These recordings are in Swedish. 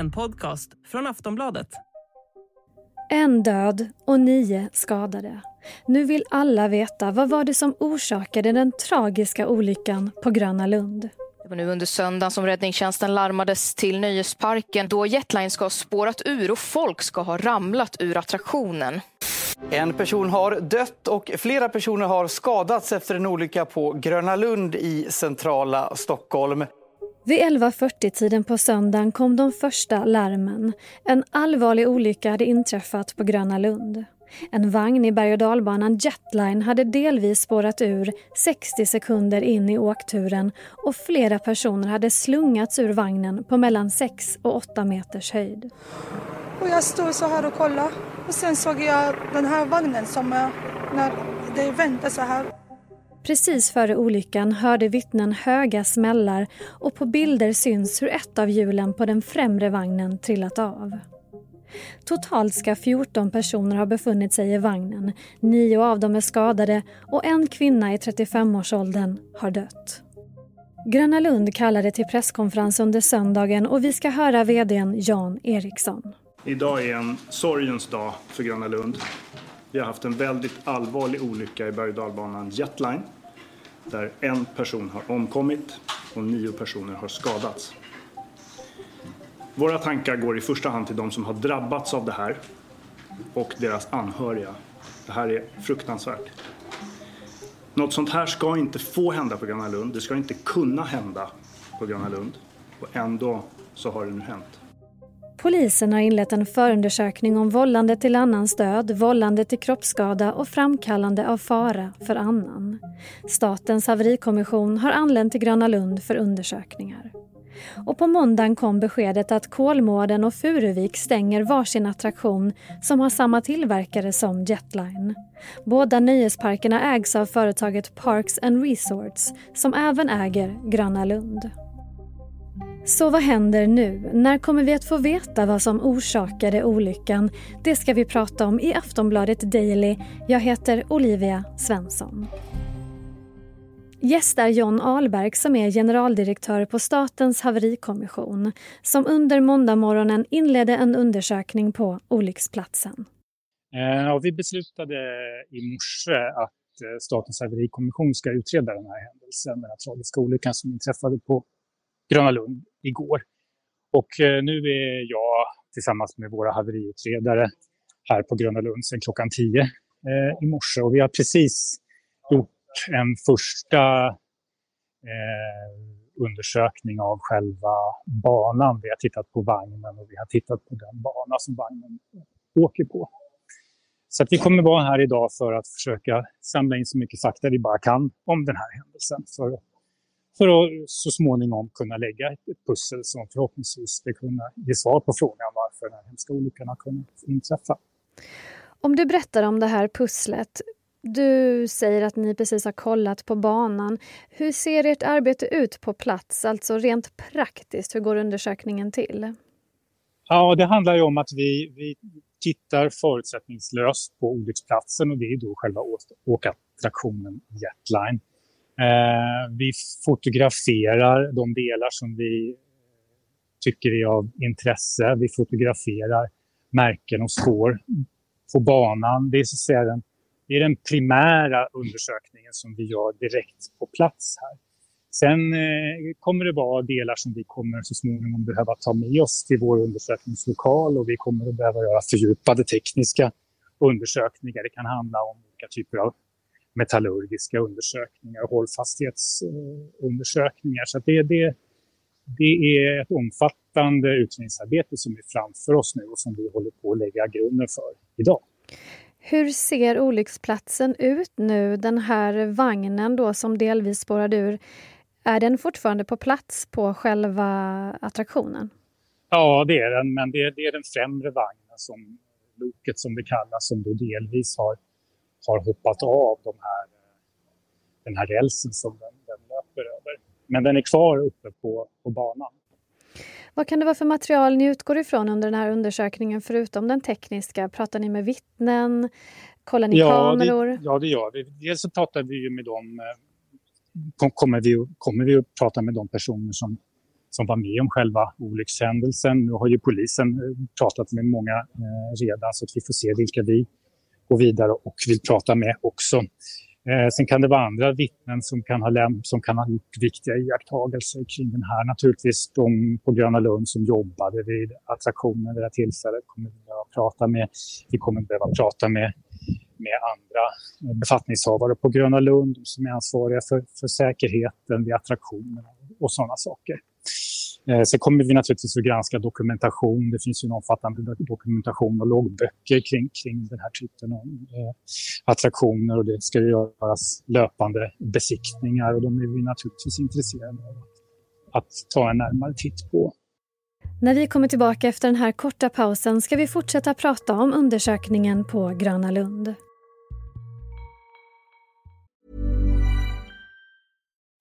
En podcast från Aftonbladet. En död och nio skadade. Nu vill alla veta vad var det som orsakade den tragiska olyckan på Gröna Lund. Det var nu under söndagen som räddningstjänsten larmades till nöjesparken då Jetline ska ha spårat ur och folk ska ha ramlat ur attraktionen. En person har dött och flera personer har skadats efter en olycka på Gröna Lund i centrala Stockholm. Vid 11.40-tiden på söndagen kom de första larmen. En allvarlig olycka hade inträffat på Gröna Lund. En vagn i berg och dalbanan Jetline hade delvis spårat ur 60 sekunder in i åkturen och flera personer hade slungats ur vagnen på mellan 6 och 8 meters höjd. Och jag stod så här och kollade och sen såg jag den här vagnen som när det vände så här. Precis före olyckan hörde vittnen höga smällar och på bilder syns hur ett av hjulen på den främre vagnen trillat av. Totalt ska 14 personer ha befunnit sig i vagnen. Nio av dem är skadade och en kvinna i 35-årsåldern har dött. Gröna Lund kallade till presskonferens under söndagen och vi ska höra vd Jan Eriksson. Idag är en sorgens dag för Gröna Lund. Vi har haft en väldigt allvarlig olycka i berg och dalbanan Jetline där en person har omkommit och nio personer har skadats. Våra tankar går i första hand till de som har drabbats av det här och deras anhöriga. Det här är fruktansvärt. Något sånt här ska inte få hända på Gröna Lund. Det ska inte kunna hända på Gröna Lund. Och ändå så har det nu hänt. Polisen har inlett en förundersökning om vållande till annans död, vållande till kroppsskada och framkallande av fara för annan. Statens haverikommission har anlänt till Gröna Lund för undersökningar. Och på måndagen kom beskedet att Kolmården och Furuvik stänger varsin attraktion som har samma tillverkare som Jetline. Båda nöjesparkerna ägs av företaget Parks and Resorts som även äger Gröna Lund. Så vad händer nu? När kommer vi att få veta vad som orsakade olyckan? Det ska vi prata om i Aftonbladet Daily. Jag heter Olivia Svensson. Gäst är John Ahlberg som är generaldirektör på Statens haverikommission som under måndagmorgonen inledde en undersökning på olycksplatsen. Eh, ja, vi beslutade i morse att eh, Statens haverikommission ska utreda den här händelsen, den här tragiska olyckan som inträffade på Gröna Lund igår. Och eh, nu är jag tillsammans med våra haveriutredare här på Gröna Lund sedan klockan 10 eh, i morse och vi har precis gjort en första eh, undersökning av själva banan. Vi har tittat på vagnen och vi har tittat på den bana som vagnen åker på. Så att vi kommer vara här idag för att försöka samla in så mycket fakta vi bara kan om den här händelsen. För, för att så småningom kunna lägga ett, pussel som förhoppningsvis ska kunna ge svar på frågan varför den här hemska olyckan har kunnat inträffa. Om du berättar om det här pusslet, du säger att ni precis har kollat på banan. Hur ser ert arbete ut på plats, alltså rent praktiskt? Hur går undersökningen till? Ja, det handlar ju om att vi, vi tittar förutsättningslöst på olycksplatsen och det är då själva åkattraktionen Jetline. Eh, vi fotograferar de delar som vi tycker är av intresse. Vi fotograferar märken och spår på banan. Det är så att säga den det är den primära undersökningen som vi gör direkt på plats här. Sen eh, kommer det vara delar som vi kommer så småningom behöva ta med oss till vår undersökningslokal och vi kommer att behöva göra fördjupade tekniska undersökningar. Det kan handla om olika typer av metallurgiska undersökningar och hållfasthetsundersökningar. Så det, det, det är ett omfattande utredningsarbete som är framför oss nu och som vi håller på att lägga grunden för idag. Hur ser olycksplatsen ut nu? Den här vagnen då som delvis spårade ur, är den fortfarande på plats på själva attraktionen? Ja, det är den, men det är, det är den främre vagnen, som, loket som det kallas, som då delvis har, har hoppat av de här, den här rälsen som den, den löper över. Men den är kvar uppe på, på banan. Vad kan det vara för material ni utgår ifrån under den här undersökningen förutom den tekniska? Pratar ni med vittnen? Kollar ni ja, kameror? Det, ja, det gör vi. Dels så pratar vi ju med dem, kommer vi, kommer vi att prata med de personer som, som var med om själva olyckshändelsen. Nu har ju polisen pratat med många redan så att vi får se vilka vi gå vidare och vill prata med också. Eh, sen kan det vara andra vittnen som kan, ha läm- som kan ha gjort viktiga iakttagelser kring den här. Naturligtvis de på Gröna Lund som jobbade vid attraktionen vid det här tillfället kommer vi behöva prata med. Vi kommer behöva prata med, med andra befattningshavare på Gröna Lund som är ansvariga för, för säkerheten vid attraktionen och sådana saker. Eh, sen kommer vi naturligtvis att granska dokumentation. Det finns ju en omfattande dokumentation och loggböcker kring, kring den här typen av eh, attraktioner och det ska göras löpande besiktningar och de är vi naturligtvis intresserade av att ta en närmare titt på. När vi kommer tillbaka efter den här korta pausen ska vi fortsätta prata om undersökningen på Gröna Lund.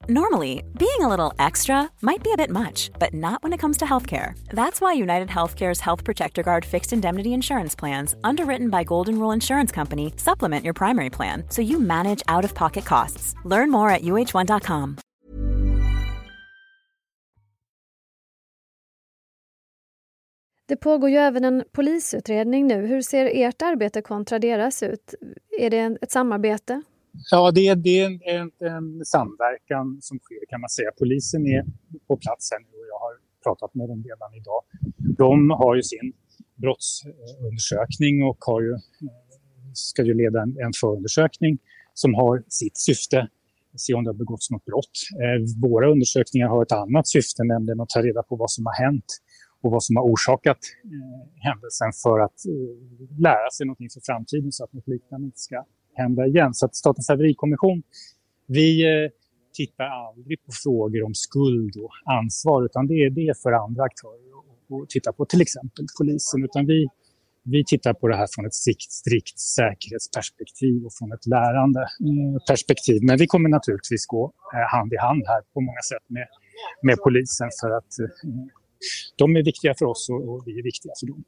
Normally, being a little extra might be a bit much, but not when it comes to healthcare. That's why United Healthcare's Health Protector Guard fixed indemnity insurance plans, underwritten by Golden Rule Insurance Company, supplement your primary plan so you manage out of pocket costs. Learn more at uh1.com. Det pågår ju även en polisutredning nu. Hur ser ert arbete kontra deras ut? Är det ett samarbete? Ja, det är, det är en, en, en, samverkan som sker kan man säga. Polisen är på plats här nu och jag har pratat med dem redan idag. De har ju sin brottsundersökning och har ju, ska ju leda en, en förundersökning som har sitt syfte, se om det har begåtts något brott. Eh, våra undersökningar har ett annat syfte, nämligen att ta reda på vad som har hänt och vad som har orsakat eh, händelsen för att eh, lära sig någonting för framtiden så att något liknande inte ska hända igen. Så att Statens haverikommission, vi eh, tittar aldrig på frågor om skuld och ansvar utan det är, det för andra aktörer att titta på, till exempel polisen. Utan vi, vi tittar på det här från ett strikt, strikt säkerhetsperspektiv och från ett lärande eh, perspektiv. Men vi kommer naturligtvis gå eh, hand i hand här på många sätt med, med polisen för att de är viktiga för oss och vi är viktiga för dem.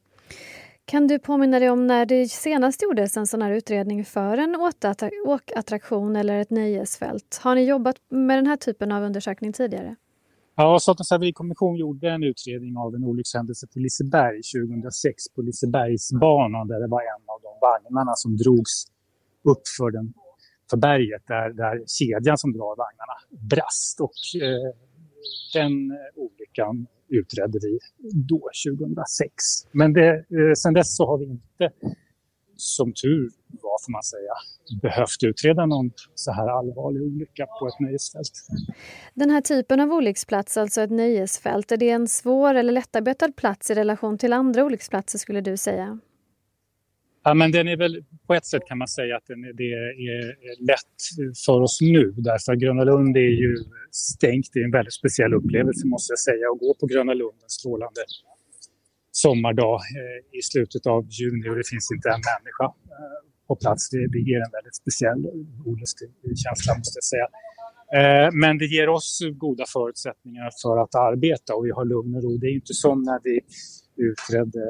Kan du påminna dig om när det senast gjordes en sån här utredning för en åkattraktion eller ett nöjesfält? Har ni jobbat med den här typen av undersökning tidigare? Ja, Statens haverikommission gjorde en utredning av en olyckshändelse på Liseberg 2006 på Lisebergsbanan där det var en av de vagnarna som drogs upp för, den, för berget där, där kedjan som drar vagnarna brast. Och, eh, den olyckan utredde vi då 2006. Men det, eh, sen dess så har vi inte, som tur var får man säga, behövt utreda någon så här allvarlig olycka på ett nöjesfält. Den här typen av olycksplats, alltså ett nöjesfält, är det en svår eller lättarbetad plats i relation till andra olycksplatser skulle du säga? Ja, men den är väl, på ett sätt kan man säga att den är, det är lätt för oss nu därför att Gröna Lund är ju stängt. Det är en väldigt speciell upplevelse måste jag säga att gå på Gröna Lund en strålande sommardag eh, i slutet av juni och det finns inte en människa eh, på plats. Det, det ger en väldigt speciell olustig känsla måste jag säga. Eh, men det ger oss goda förutsättningar för att arbeta och vi har lugn och ro. Det är inte som när vi utredde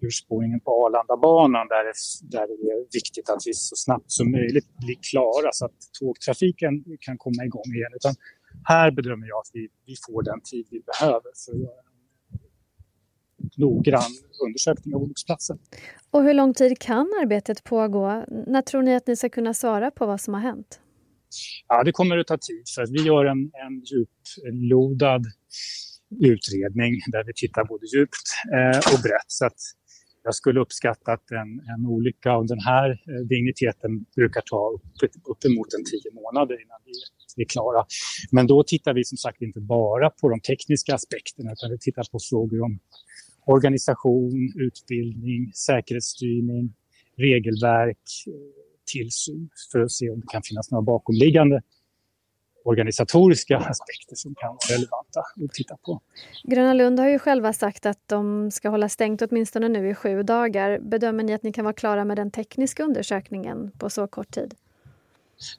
urspårningen på Arlandabanan där det, där det är viktigt att vi så snabbt som möjligt blir klara så att tågtrafiken kan komma igång igen. Utan här bedömer jag att vi, vi får den tid vi behöver för att göra en noggrann undersökning av olycksplatsen. Och hur lång tid kan arbetet pågå? När tror ni att ni ska kunna svara på vad som har hänt? Ja, det kommer att ta tid för att vi gör en, en djuplodad utredning där vi tittar både djupt eh, och brett. Så att jag skulle uppskatta att en, en olycka av den här eh, digniteten brukar ta upp, uppemot en tio månader innan vi är klara. Men då tittar vi som sagt inte bara på de tekniska aspekterna utan vi tittar på frågor om organisation, utbildning, säkerhetsstyrning, regelverk, eh, tillsyn för att se om det kan finnas några bakomliggande organisatoriska aspekter som kan vara relevanta att titta på. Gröna Lund har ju själva sagt att de ska hålla stängt åtminstone nu i sju dagar. Bedömer ni att ni kan vara klara med den tekniska undersökningen på så kort tid?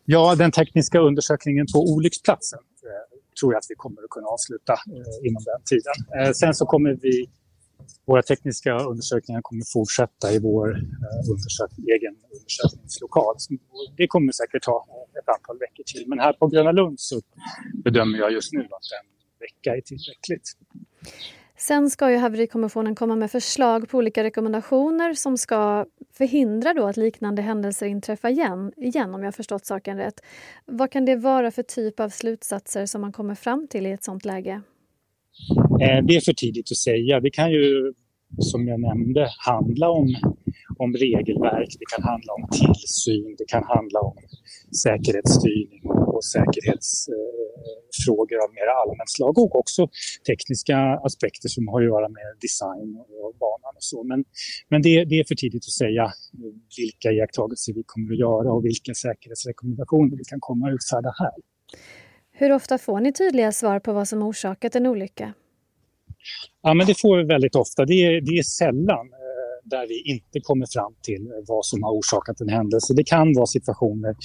Ja, den tekniska undersökningen på olycksplatsen eh, tror jag att vi kommer att kunna avsluta eh, inom den tiden. Eh, sen så kommer vi våra tekniska undersökningar kommer fortsätta i vår eh, undersökning, egen undersökningslokal. Det kommer säkert ta ett antal veckor till. Men här på Gröna Lund så bedömer jag just nu att den vecka är tillräckligt. Sen ska ju haverikommissionen komma med förslag på olika rekommendationer som ska förhindra då att liknande händelser inträffar igen, igen om jag förstått saken rätt. Vad kan det vara för typ av slutsatser som man kommer fram till i ett sånt läge? Eh, det är för tidigt att säga. Det kan ju, som jag nämnde, handla om, om regelverk, det kan handla om tillsyn, det kan handla om säkerhetsstyrning och säkerhetsfrågor av mer allmänt slag och också tekniska aspekter som har att göra med design och banan och så. Men, men det, det är för tidigt att säga vilka iakttagelser vi kommer att göra och vilka säkerhetsrekommendationer vi kan komma att utfärda här. Hur ofta får ni tydliga svar på vad som orsakat en olycka? Ja, men det får vi väldigt ofta. Det är, det är sällan där vi inte kommer fram till vad som har orsakat en händelse. Det kan vara situationer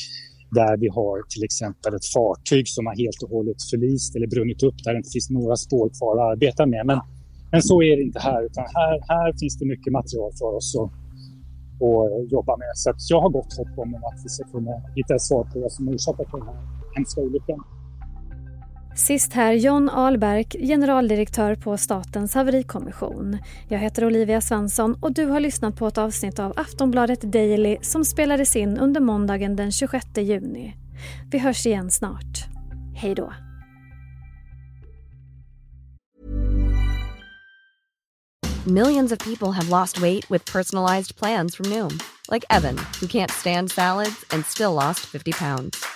där vi har till exempel ett fartyg som har helt och hållet förlist eller brunnit upp där det inte finns några spår kvar att arbeta med. Men, men så är det inte här, utan här, här finns det mycket material för oss att, att jobba med. Så jag har gott hopp om att vi ska kunna hitta ett svar på vad som orsakat den här hemska olyckan. Sist här John Ahlberg, generaldirektör på Statens haverikommission. Jag heter Olivia Svensson och du har lyssnat på ett avsnitt av Aftonbladet Daily som spelades in under måndagen den 26 juni. Vi hörs igen snart. Hej då! Millions of people have lost weight with personalized plans from Noom. Like Evan, who can't stand salads and still lost 50 pounds.